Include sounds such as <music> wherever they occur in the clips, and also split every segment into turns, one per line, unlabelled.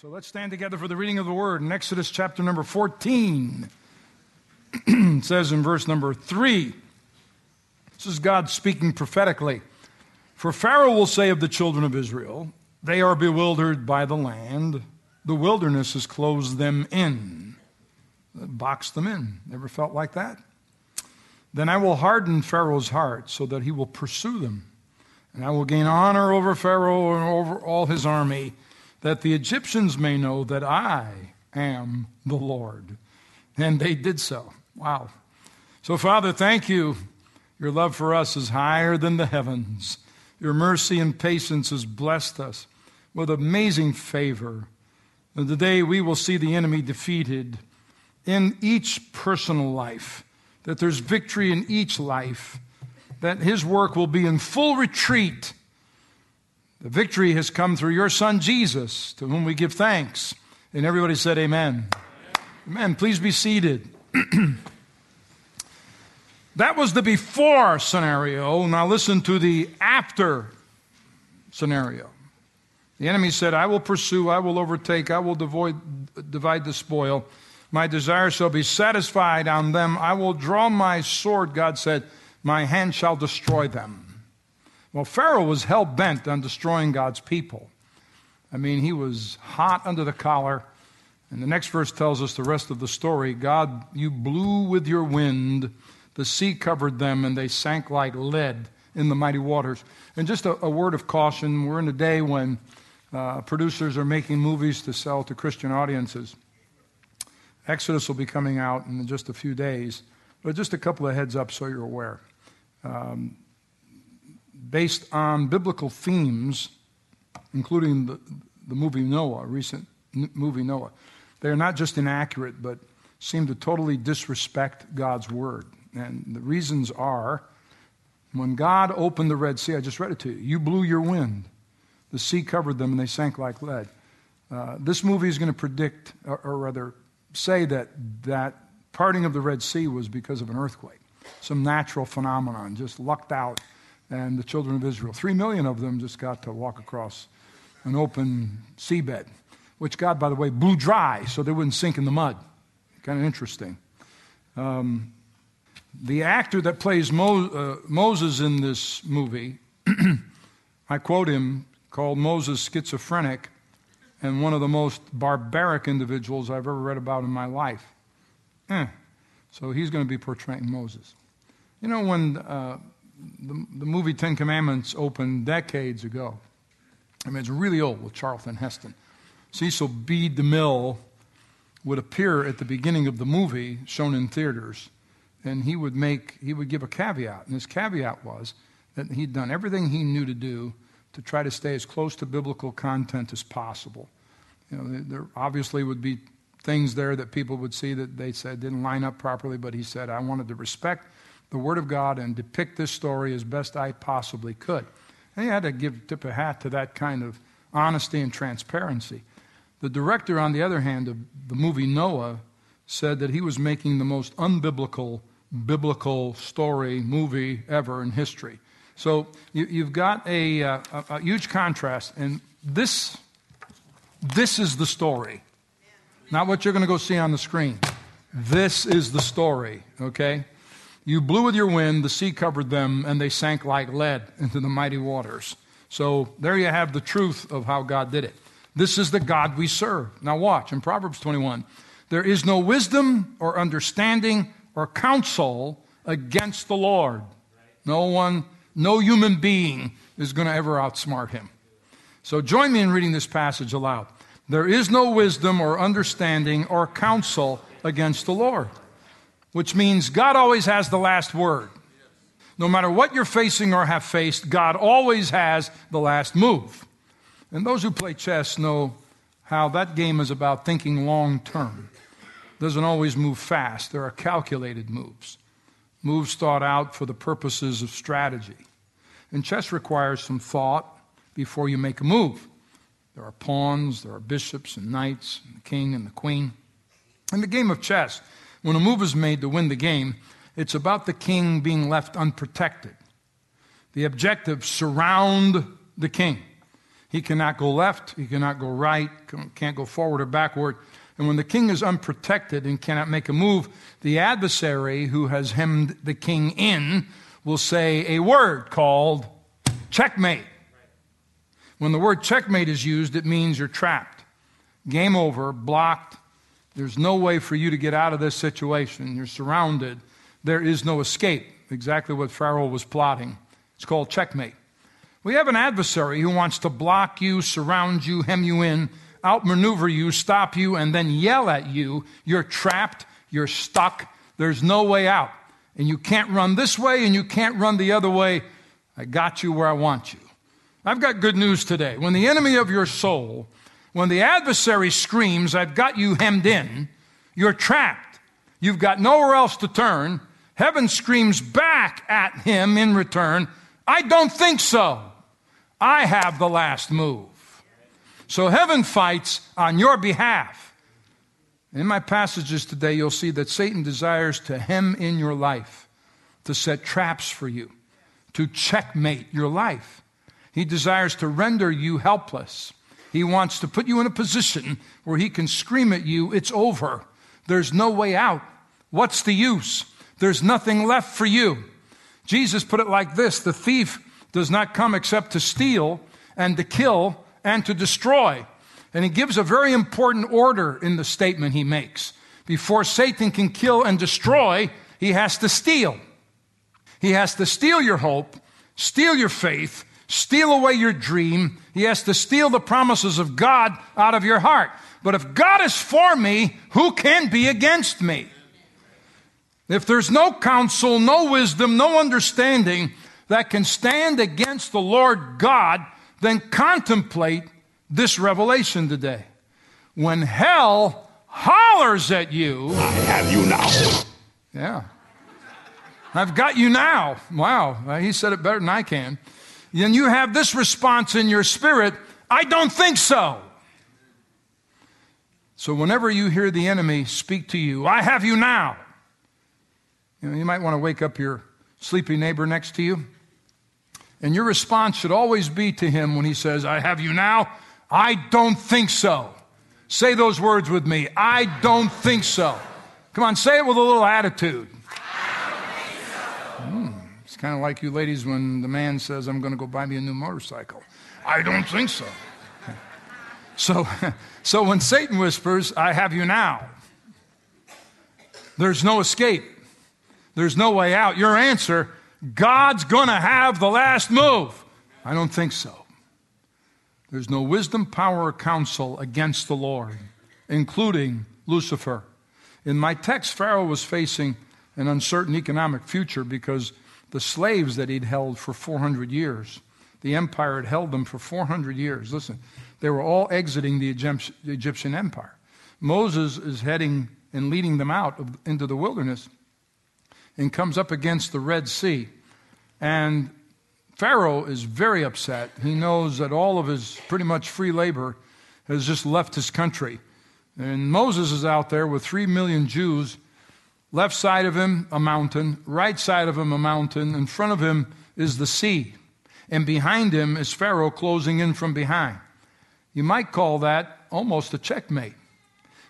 So let's stand together for the reading of the word. In Exodus chapter number 14, <clears throat> it says in verse number 3, this is God speaking prophetically. For Pharaoh will say of the children of Israel, They are bewildered by the land, the wilderness has closed them in, boxed them in. Never felt like that? Then I will harden Pharaoh's heart so that he will pursue them. And I will gain honor over Pharaoh and over all his army that the Egyptians may know that I am the Lord. And they did so. Wow. So, Father, thank you. Your love for us is higher than the heavens. Your mercy and patience has blessed us with amazing favor. And today we will see the enemy defeated in each personal life, that there's victory in each life, that his work will be in full retreat the victory has come through your son Jesus, to whom we give thanks. And everybody said, Amen. Amen. Amen. Please be seated. <clears throat> that was the before scenario. Now listen to the after scenario. The enemy said, I will pursue, I will overtake, I will devoid, divide the spoil. My desire shall be satisfied on them. I will draw my sword, God said, my hand shall destroy them. Well, Pharaoh was hell bent on destroying God's people. I mean, he was hot under the collar. And the next verse tells us the rest of the story God, you blew with your wind, the sea covered them, and they sank like lead in the mighty waters. And just a, a word of caution we're in a day when uh, producers are making movies to sell to Christian audiences. Exodus will be coming out in just a few days, but just a couple of heads up so you're aware. Um, based on biblical themes, including the, the movie Noah, recent movie Noah. They are not just inaccurate, but seem to totally disrespect God's word. And the reasons are when God opened the Red Sea, I just read it to you, you blew your wind. The sea covered them and they sank like lead. Uh, this movie is going to predict, or, or rather, say that that parting of the Red Sea was because of an earthquake, some natural phenomenon, just lucked out and the children of Israel. Three million of them just got to walk across an open seabed, which God, by the way, blew dry so they wouldn't sink in the mud. Kind of interesting. Um, the actor that plays Mo- uh, Moses in this movie, <clears throat> I quote him, called Moses schizophrenic and one of the most barbaric individuals I've ever read about in my life. Eh. So he's going to be portraying Moses. You know, when uh, the, the movie Ten Commandments opened decades ago. I mean, it's really old with Charlton Heston. Cecil B. DeMille would appear at the beginning of the movie, shown in theaters, and he would make he would give a caveat, and his caveat was that he'd done everything he knew to do to try to stay as close to biblical content as possible. You know, there obviously would be things there that people would see that they said didn't line up properly, but he said, I wanted to respect the Word of God and depict this story as best I possibly could. And he had to give tip a hat to that kind of honesty and transparency. The director, on the other hand, of the movie Noah, said that he was making the most unbiblical biblical story movie ever in history. So you, have got a, uh, a, a huge contrast, and this this is the story, not what you're going to go see on the screen. This is the story, okay? You blew with your wind, the sea covered them, and they sank like lead into the mighty waters. So there you have the truth of how God did it. This is the God we serve. Now, watch in Proverbs 21 there is no wisdom or understanding or counsel against the Lord. No one, no human being is going to ever outsmart him. So join me in reading this passage aloud. There is no wisdom or understanding or counsel against the Lord which means God always has the last word. No matter what you're facing or have faced, God always has the last move. And those who play chess know how that game is about thinking long term. Doesn't always move fast. There are calculated moves, moves thought out for the purposes of strategy. And chess requires some thought before you make a move. There are pawns, there are bishops and knights, and the king and the queen. In the game of chess, when a move is made to win the game, it's about the king being left unprotected. The objective surround the king. He cannot go left, he cannot go right, can't go forward or backward. And when the king is unprotected and cannot make a move, the adversary who has hemmed the king in will say a word called checkmate. When the word checkmate is used, it means you're trapped, game over, blocked. There's no way for you to get out of this situation. You're surrounded. There is no escape. Exactly what Pharaoh was plotting. It's called checkmate. We have an adversary who wants to block you, surround you, hem you in, outmaneuver you, stop you, and then yell at you. You're trapped, you're stuck, there's no way out. And you can't run this way and you can't run the other way. I got you where I want you. I've got good news today. When the enemy of your soul, when the adversary screams, I've got you hemmed in, you're trapped. You've got nowhere else to turn. Heaven screams back at him in return, I don't think so. I have the last move. So heaven fights on your behalf. In my passages today, you'll see that Satan desires to hem in your life, to set traps for you, to checkmate your life. He desires to render you helpless. He wants to put you in a position where he can scream at you, It's over. There's no way out. What's the use? There's nothing left for you. Jesus put it like this The thief does not come except to steal and to kill and to destroy. And he gives a very important order in the statement he makes. Before Satan can kill and destroy, he has to steal. He has to steal your hope, steal your faith, steal away your dream. He has to steal the promises of God out of your heart. But if God is for me, who can be against me? If there's no counsel, no wisdom, no understanding, that can stand against the Lord God, then contemplate this revelation today. When hell hollers at you,
I have you now.
Yeah. I've got you now. Wow. He said it better than I can. Then you have this response in your spirit I don't think so. So whenever you hear the enemy speak to you, I have you now. You know, you might want to wake up your sleepy neighbor next to you and your response should always be to him when he says, I have you now. I don't think so. Say those words with me. I don't think so. Come on, say it with a little attitude. Kind of like you ladies when the man says, I'm going to go buy me a new motorcycle. I don't think so. <laughs> So, <laughs> so when Satan whispers, I have you now, there's no escape. There's no way out. Your answer God's going to have the last move. I don't think so. There's no wisdom, power, or counsel against the Lord, including Lucifer. In my text, Pharaoh was facing an uncertain economic future because the slaves that he'd held for 400 years, the empire had held them for 400 years. Listen, they were all exiting the Egyptian empire. Moses is heading and leading them out of, into the wilderness and comes up against the Red Sea. And Pharaoh is very upset. He knows that all of his pretty much free labor has just left his country. And Moses is out there with three million Jews. Left side of him, a mountain. Right side of him, a mountain. In front of him is the sea. And behind him is Pharaoh closing in from behind. You might call that almost a checkmate.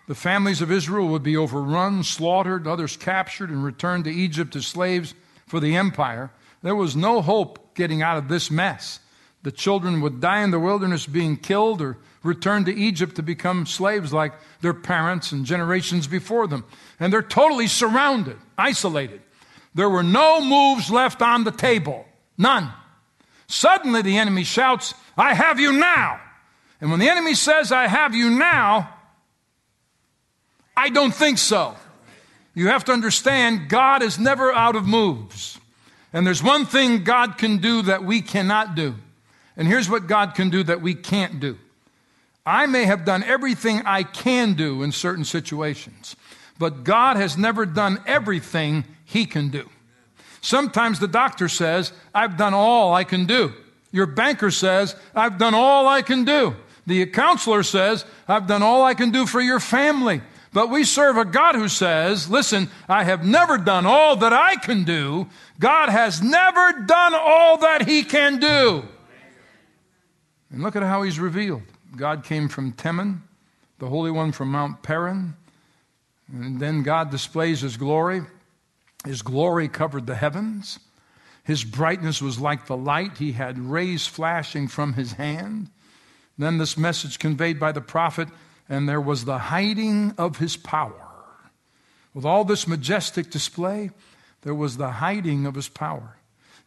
The families of Israel would be overrun, slaughtered, others captured, and returned to Egypt as slaves for the empire. There was no hope getting out of this mess. The children would die in the wilderness being killed or return to Egypt to become slaves like their parents and generations before them. And they're totally surrounded, isolated. There were no moves left on the table. None. Suddenly the enemy shouts, I have you now. And when the enemy says, I have you now, I don't think so. You have to understand, God is never out of moves. And there's one thing God can do that we cannot do. And here's what God can do that we can't do. I may have done everything I can do in certain situations, but God has never done everything He can do. Sometimes the doctor says, I've done all I can do. Your banker says, I've done all I can do. The counselor says, I've done all I can do for your family. But we serve a God who says, Listen, I have never done all that I can do. God has never done all that He can do. And look at how he's revealed. God came from Teman, the Holy One from Mount Paran. And then God displays his glory. His glory covered the heavens. His brightness was like the light. He had rays flashing from his hand. Then this message conveyed by the prophet, and there was the hiding of his power. With all this majestic display, there was the hiding of his power.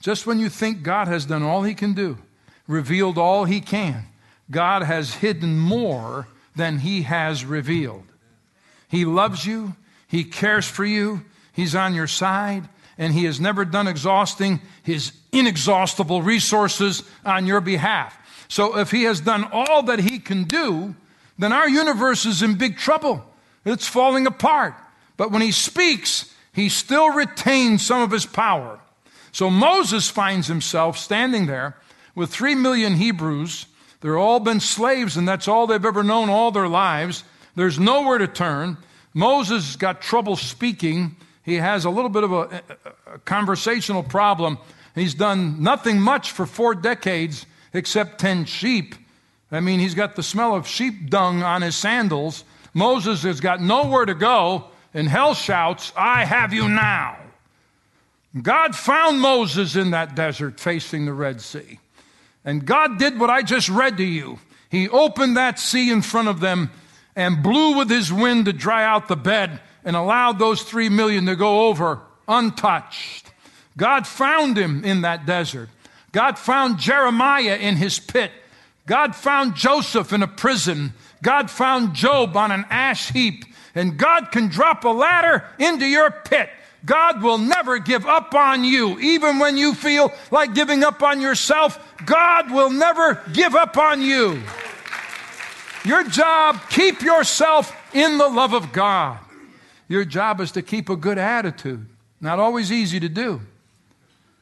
Just when you think God has done all he can do, revealed all he can, God has hidden more than he has revealed. He loves you, he cares for you, he's on your side, and he has never done exhausting his inexhaustible resources on your behalf. So if he has done all that he can do, then our universe is in big trouble. It's falling apart. But when he speaks, he still retains some of his power. So Moses finds himself standing there with three million Hebrews. They're all been slaves, and that's all they've ever known all their lives. There's nowhere to turn. Moses got trouble speaking. He has a little bit of a, a conversational problem. He's done nothing much for four decades except tend sheep. I mean, he's got the smell of sheep dung on his sandals. Moses has got nowhere to go, and hell shouts, I have you now. God found Moses in that desert facing the Red Sea. And God did what I just read to you. He opened that sea in front of them and blew with his wind to dry out the bed and allowed those three million to go over untouched. God found him in that desert. God found Jeremiah in his pit. God found Joseph in a prison. God found Job on an ash heap. And God can drop a ladder into your pit. God will never give up on you. Even when you feel like giving up on yourself, God will never give up on you. Your job, keep yourself in the love of God. Your job is to keep a good attitude. Not always easy to do.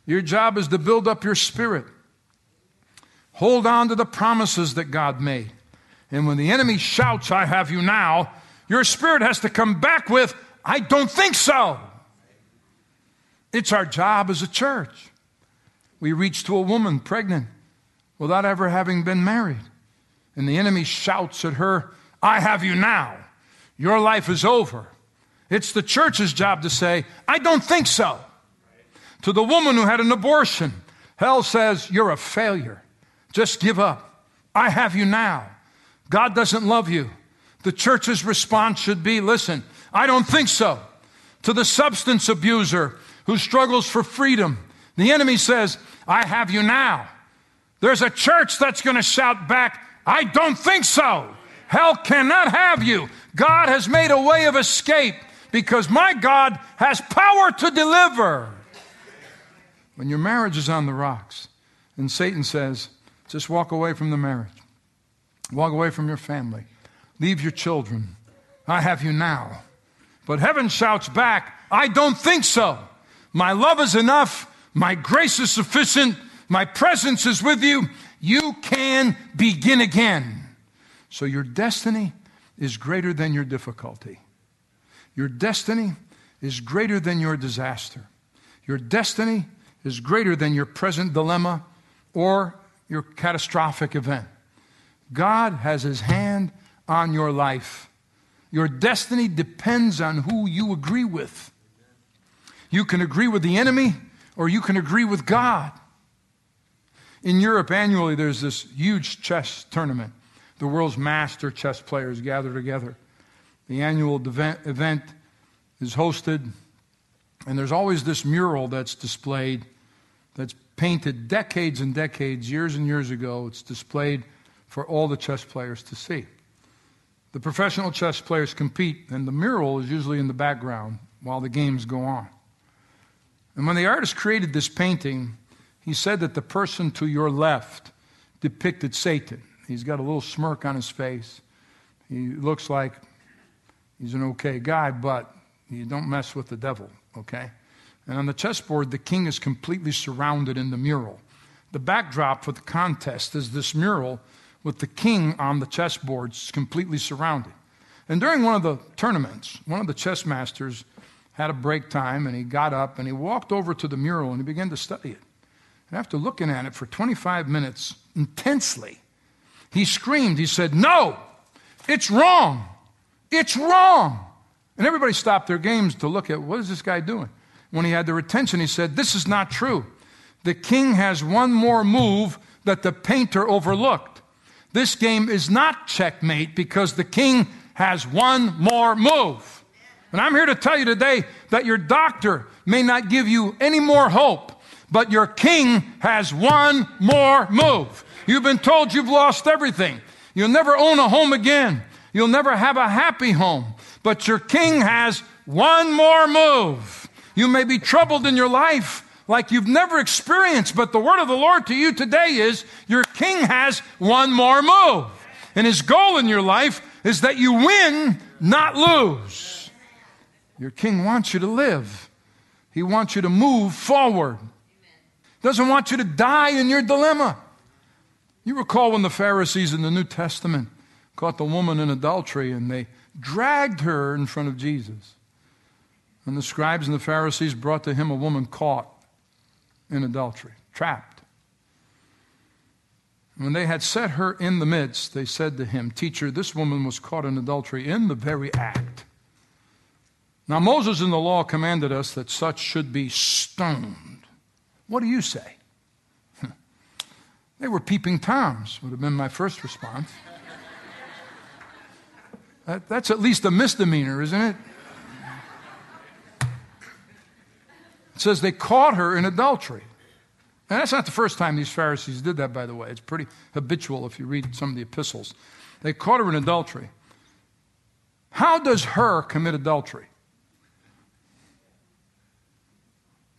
Your job is to build up your spirit. Hold on to the promises that God made. And when the enemy shouts, I have you now, your spirit has to come back with, I don't think so. It's our job as a church. We reach to a woman pregnant without ever having been married. And the enemy shouts at her, I have you now. Your life is over. It's the church's job to say, I don't think so. To the woman who had an abortion, hell says, You're a failure. Just give up. I have you now. God doesn't love you. The church's response should be listen, I don't think so. To the substance abuser who struggles for freedom, the enemy says, I have you now. There's a church that's going to shout back, I don't think so. Hell cannot have you. God has made a way of escape because my God has power to deliver. When your marriage is on the rocks and Satan says, just walk away from the marriage, walk away from your family, leave your children. I have you now. But heaven shouts back, I don't think so. My love is enough. My grace is sufficient. My presence is with you. You can begin again. So your destiny is greater than your difficulty. Your destiny is greater than your disaster. Your destiny is greater than your present dilemma or your catastrophic event. God has his hand on your life. Your destiny depends on who you agree with. You can agree with the enemy or you can agree with God. In Europe, annually, there's this huge chess tournament. The world's master chess players gather together. The annual event is hosted and there's always this mural that's displayed, that's painted decades and decades, years and years ago. It's displayed for all the chess players to see. The professional chess players compete, and the mural is usually in the background while the games go on. And when the artist created this painting, he said that the person to your left depicted Satan. He's got a little smirk on his face. He looks like he's an okay guy, but you don't mess with the devil okay? And on the chessboard, the king is completely surrounded in the mural. The backdrop for the contest is this mural with the king on the chessboard completely surrounded. And during one of the tournaments, one of the chess masters had a break time and he got up and he walked over to the mural and he began to study it. And after looking at it for 25 minutes intensely, He screamed. He said, No, it's wrong. It's wrong. And everybody stopped their games to look at what is this guy doing? When he had their attention, he said, This is not true. The king has one more move that the painter overlooked. This game is not checkmate because the king has one more move. And I'm here to tell you today that your doctor may not give you any more hope, but your king has one more move. You've been told you've lost everything. You'll never own a home again. You'll never have a happy home. But your king has one more move. You may be troubled in your life like you've never experienced, but the word of the Lord to you today is your king has one more move. And his goal in your life is that you win, not lose. Your king wants you to live. He wants you to move forward. Doesn't want you to die in your dilemma. You recall when the Pharisees in the New Testament caught the woman in adultery and they dragged her in front of Jesus. And the scribes and the Pharisees brought to him a woman caught in adultery, trapped. When they had set her in the midst, they said to him, Teacher, this woman was caught in adultery in the very act. Now, Moses in the law commanded us that such should be stoned. What do you say? <laughs> they were peeping Toms, would have been my first response. that, that's at least a misdemeanor, isn't it? It says they caught her in adultery. And that's not the first time these Pharisees did that, by the way. It's pretty habitual if you read some of the epistles. They caught her in adultery. How does her commit adultery?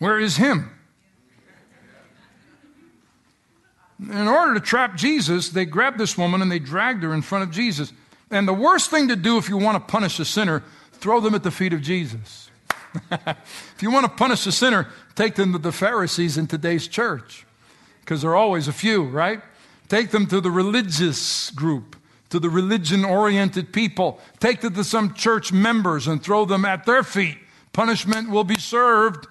Where is him? In order to trap Jesus, they grabbed this woman and they dragged her in front of Jesus. And the worst thing to do if you want to punish a sinner, throw them at the feet of Jesus. <laughs> if you want to punish a sinner, take them to the Pharisees in today's church, because there are always a few, right? Take them to the religious group, to the religion oriented people. Take them to some church members and throw them at their feet. Punishment will be served.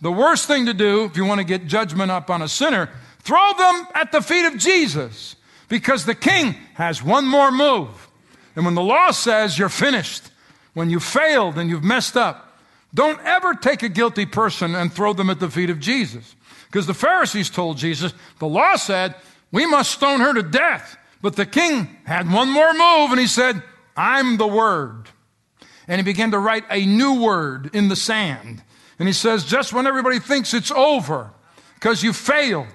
The worst thing to do, if you want to get judgment up on a sinner, throw them at the feet of Jesus, because the king has one more move. And when the law says you're finished, when you failed and you've messed up, don't ever take a guilty person and throw them at the feet of Jesus. Because the Pharisees told Jesus, the law said, we must stone her to death. But the king had one more move and he said, I'm the word. And he began to write a new word in the sand. And he says, just when everybody thinks it's over, because you failed,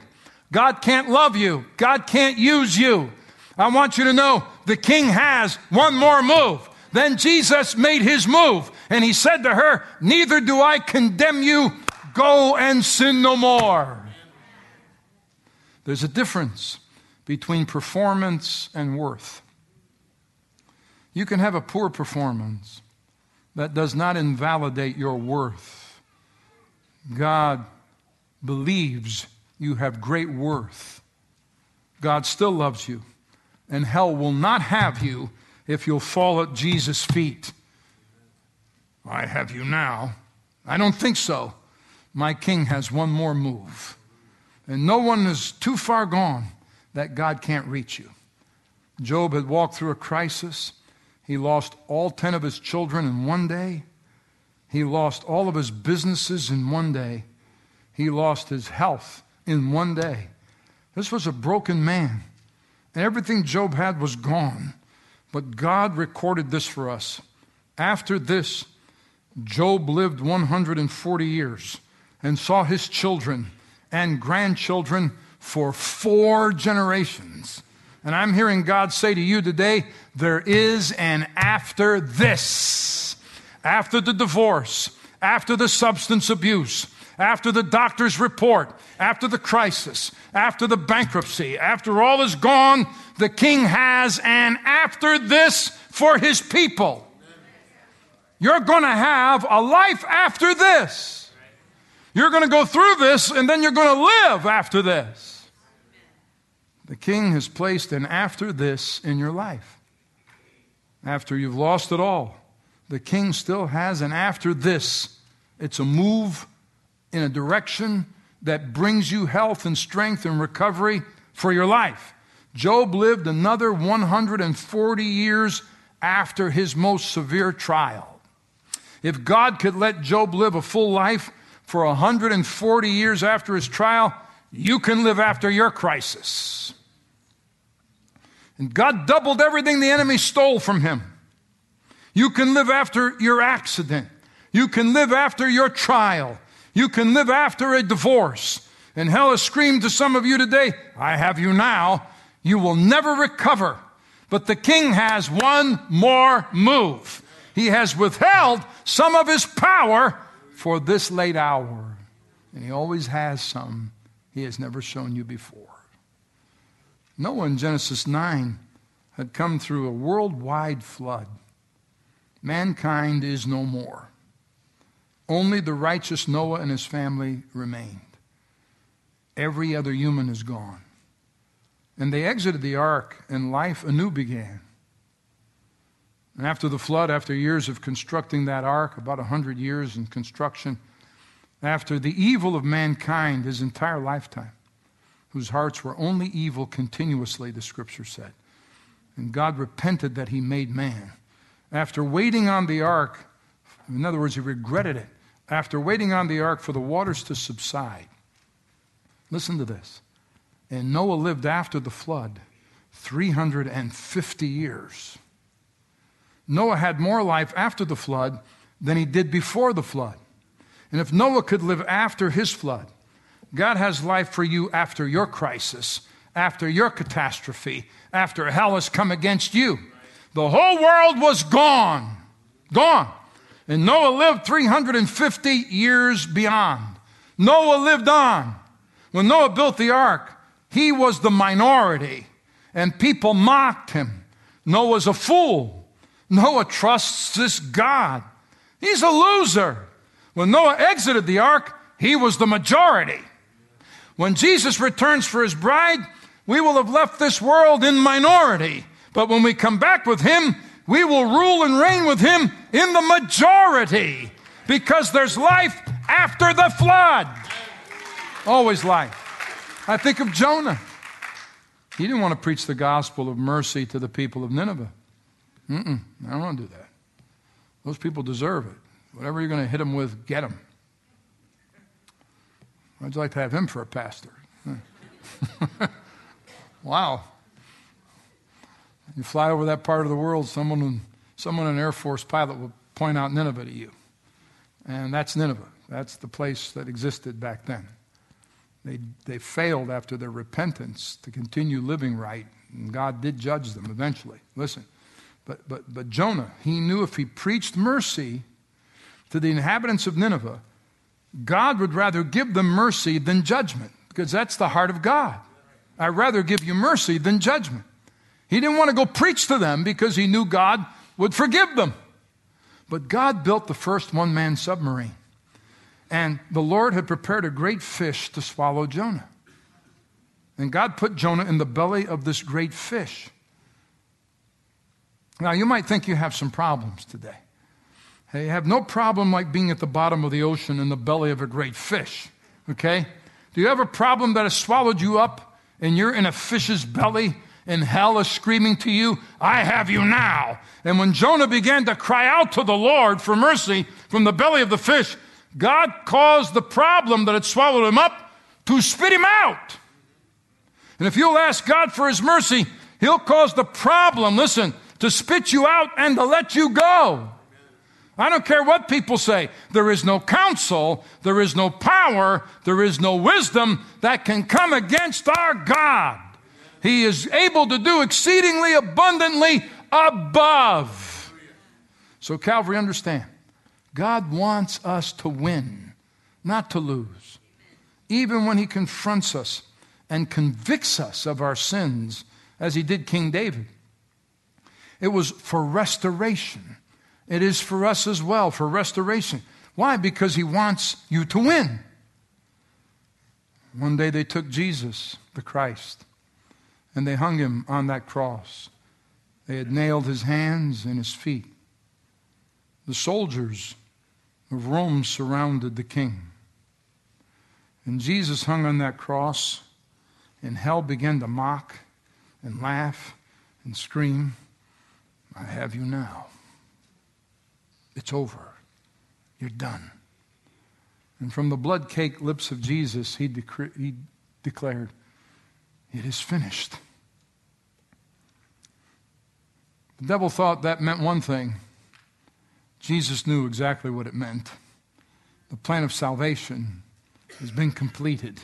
God can't love you, God can't use you. I want you to know the king has one more move. Then Jesus made his move. And he said to her, Neither do I condemn you. Go and sin no more. There's a difference between performance and worth. You can have a poor performance that does not invalidate your worth. God believes you have great worth. God still loves you, and hell will not have you if you'll fall at Jesus' feet I have you now. I don't think so. My king has one more move. And no one is too far gone that God can't reach you. Job had walked through a crisis. He lost all 10 of his children in one day. He lost all of his businesses in one day. He lost his health in one day. This was a broken man. And everything Job had was gone. But God recorded this for us. After this, Job lived 140 years and saw his children and grandchildren for four generations. And I'm hearing God say to you today there is an after this. After the divorce, after the substance abuse, after the doctor's report, after the crisis, after the bankruptcy, after all is gone, the king has an after this for his people. You're going to have a life after this. You're going to go through this and then you're going to live after this. The king has placed an after this in your life. After you've lost it all, the king still has an after this. It's a move in a direction that brings you health and strength and recovery for your life. Job lived another 140 years after his most severe trial. If God could let Job live a full life for 140 years after his trial, you can live after your crisis. And God doubled everything the enemy stole from him. You can live after your accident. You can live after your trial. You can live after a divorce. And hell has screamed to some of you today, I have you now. You will never recover. But the king has one more move. He has withheld some of his power for this late hour. And he always has some he has never shown you before. Noah in Genesis 9 had come through a worldwide flood. Mankind is no more. Only the righteous Noah and his family remained. Every other human is gone. And they exited the ark, and life anew began. And after the flood, after years of constructing that ark, about a 100 years in construction, after the evil of mankind his entire lifetime, whose hearts were only evil continuously, the scripture said. And God repented that he made man. After waiting on the ark, in other words, he regretted it, after waiting on the ark for the waters to subside. Listen to this. And Noah lived after the flood 350 years. Noah had more life after the flood than he did before the flood. And if Noah could live after his flood, God has life for you after your crisis, after your catastrophe, after hell has come against you. The whole world was gone. Gone. And Noah lived 350 years beyond. Noah lived on. When Noah built the ark, he was the minority, and people mocked him. Noah's a fool. Noah trusts this God. He's a loser. When Noah exited the ark, he was the majority. When Jesus returns for his bride, we will have left this world in minority. But when we come back with him, we will rule and reign with him in the majority because there's life after the flood. Always life. I think of Jonah. He didn't want to preach the gospel of mercy to the people of Nineveh. Mm-mm, I don't want to do that. Those people deserve it. Whatever you're going to hit them with, get them. I'd like to have him for a pastor. <laughs> wow. You fly over that part of the world, someone, someone an Air Force pilot will point out Nineveh to you. And that's Nineveh. That's the place that existed back then. They, they failed after their repentance to continue living right, and God did judge them eventually. Listen, but, but, but Jonah, he knew if he preached mercy to the inhabitants of Nineveh, God would rather give them mercy than judgment, because that's the heart of God. I'd rather give you mercy than judgment. He didn't want to go preach to them because he knew God would forgive them. But God built the first one man submarine. And the Lord had prepared a great fish to swallow Jonah. And God put Jonah in the belly of this great fish. Now, you might think you have some problems today. Hey, you have no problem like being at the bottom of the ocean in the belly of a great fish. Okay? Do you have a problem that has swallowed you up and you're in a fish's belly and hell is screaming to you, I have you now? And when Jonah began to cry out to the Lord for mercy from the belly of the fish, God caused the problem that had swallowed him up to spit him out. And if you'll ask God for his mercy, he'll cause the problem, listen, to spit you out and to let you go. I don't care what people say. There is no counsel, there is no power, there is no wisdom that can come against our God. He is able to do exceedingly abundantly above. So, Calvary, understand God wants us to win, not to lose. Even when He confronts us and convicts us of our sins, as He did King David, it was for restoration. It is for us as well, for restoration. Why? Because He wants you to win. One day they took Jesus, the Christ, and they hung him on that cross. They had nailed his hands and his feet. The soldiers of Rome surrounded the king. And Jesus hung on that cross, and hell began to mock and laugh and scream, I have you now. It's over. You're done. And from the blood caked lips of Jesus, he, he declared, It is finished. The devil thought that meant one thing. Jesus knew exactly what it meant. The plan of salvation has been completed.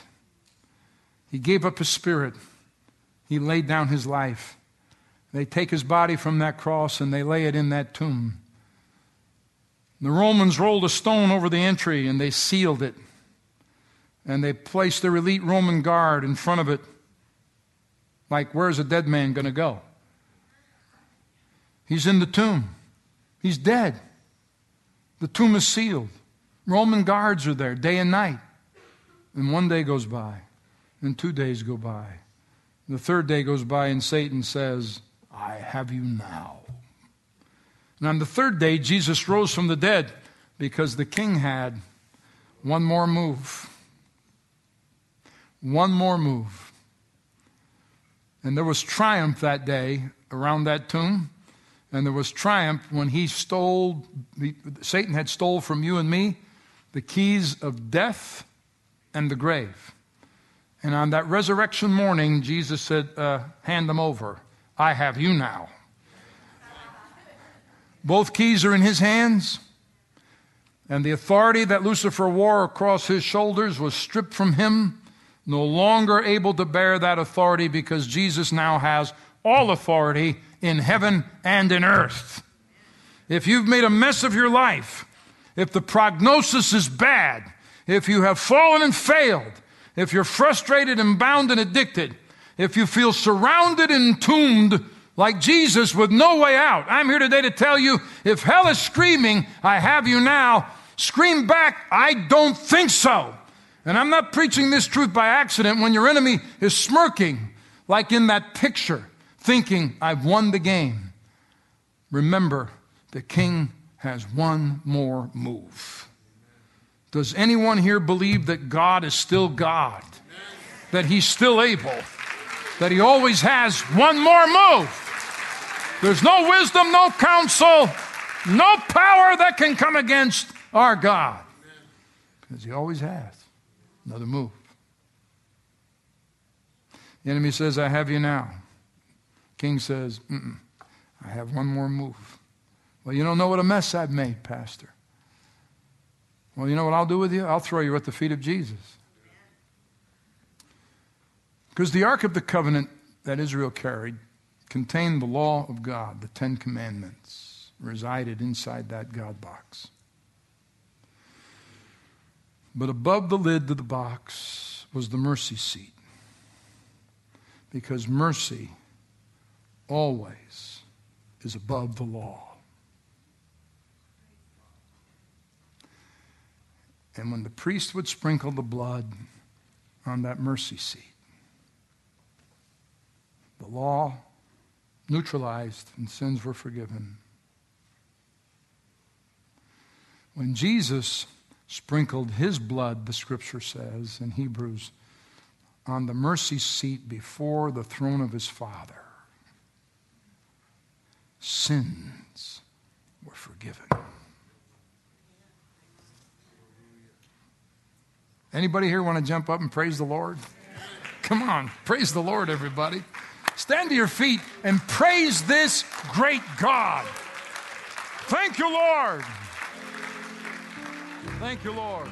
He gave up his spirit, he laid down his life. They take his body from that cross and they lay it in that tomb. The Romans rolled a stone over the entry and they sealed it. And they placed their elite Roman guard in front of it. Like, where's a dead man going to go? He's in the tomb. He's dead. The tomb is sealed. Roman guards are there day and night. And one day goes by, and two days go by. The third day goes by, and Satan says, I have you now. And on the third day, Jesus rose from the dead because the king had one more move. One more move. And there was triumph that day around that tomb. And there was triumph when he stole, Satan had stole from you and me the keys of death and the grave. And on that resurrection morning, Jesus said, uh, Hand them over. I have you now. Both keys are in his hands, and the authority that Lucifer wore across his shoulders was stripped from him, no longer able to bear that authority because Jesus now has all authority in heaven and in earth. If you've made a mess of your life, if the prognosis is bad, if you have fallen and failed, if you're frustrated and bound and addicted, if you feel surrounded and entombed like Jesus with no way out, I'm here today to tell you if hell is screaming, I have you now, scream back, I don't think so. And I'm not preaching this truth by accident when your enemy is smirking, like in that picture, thinking, I've won the game. Remember, the king has one more move. Does anyone here believe that God is still God? That He's still able? That He always has one more move? There's no wisdom, no counsel, no power that can come against our God. Because He always has another move. The enemy says, I have you now. King says, I have one more move. Well, you don't know what a mess I've made, Pastor. Well, you know what I'll do with you? I'll throw you at the feet of Jesus. Because the Ark of the Covenant that Israel carried contained the law of God, the Ten Commandments, resided inside that God box. But above the lid of the box was the mercy seat. Because mercy always is above the law. And when the priest would sprinkle the blood on that mercy seat, the law neutralized and sins were forgiven. When Jesus sprinkled his blood, the scripture says in Hebrews, on the mercy seat before the throne of his Father, sins were forgiven. Anybody here want to jump up and praise the Lord? Come on, praise the Lord, everybody. Stand to your feet and praise this great God. Thank you, Lord. Thank you, Lord.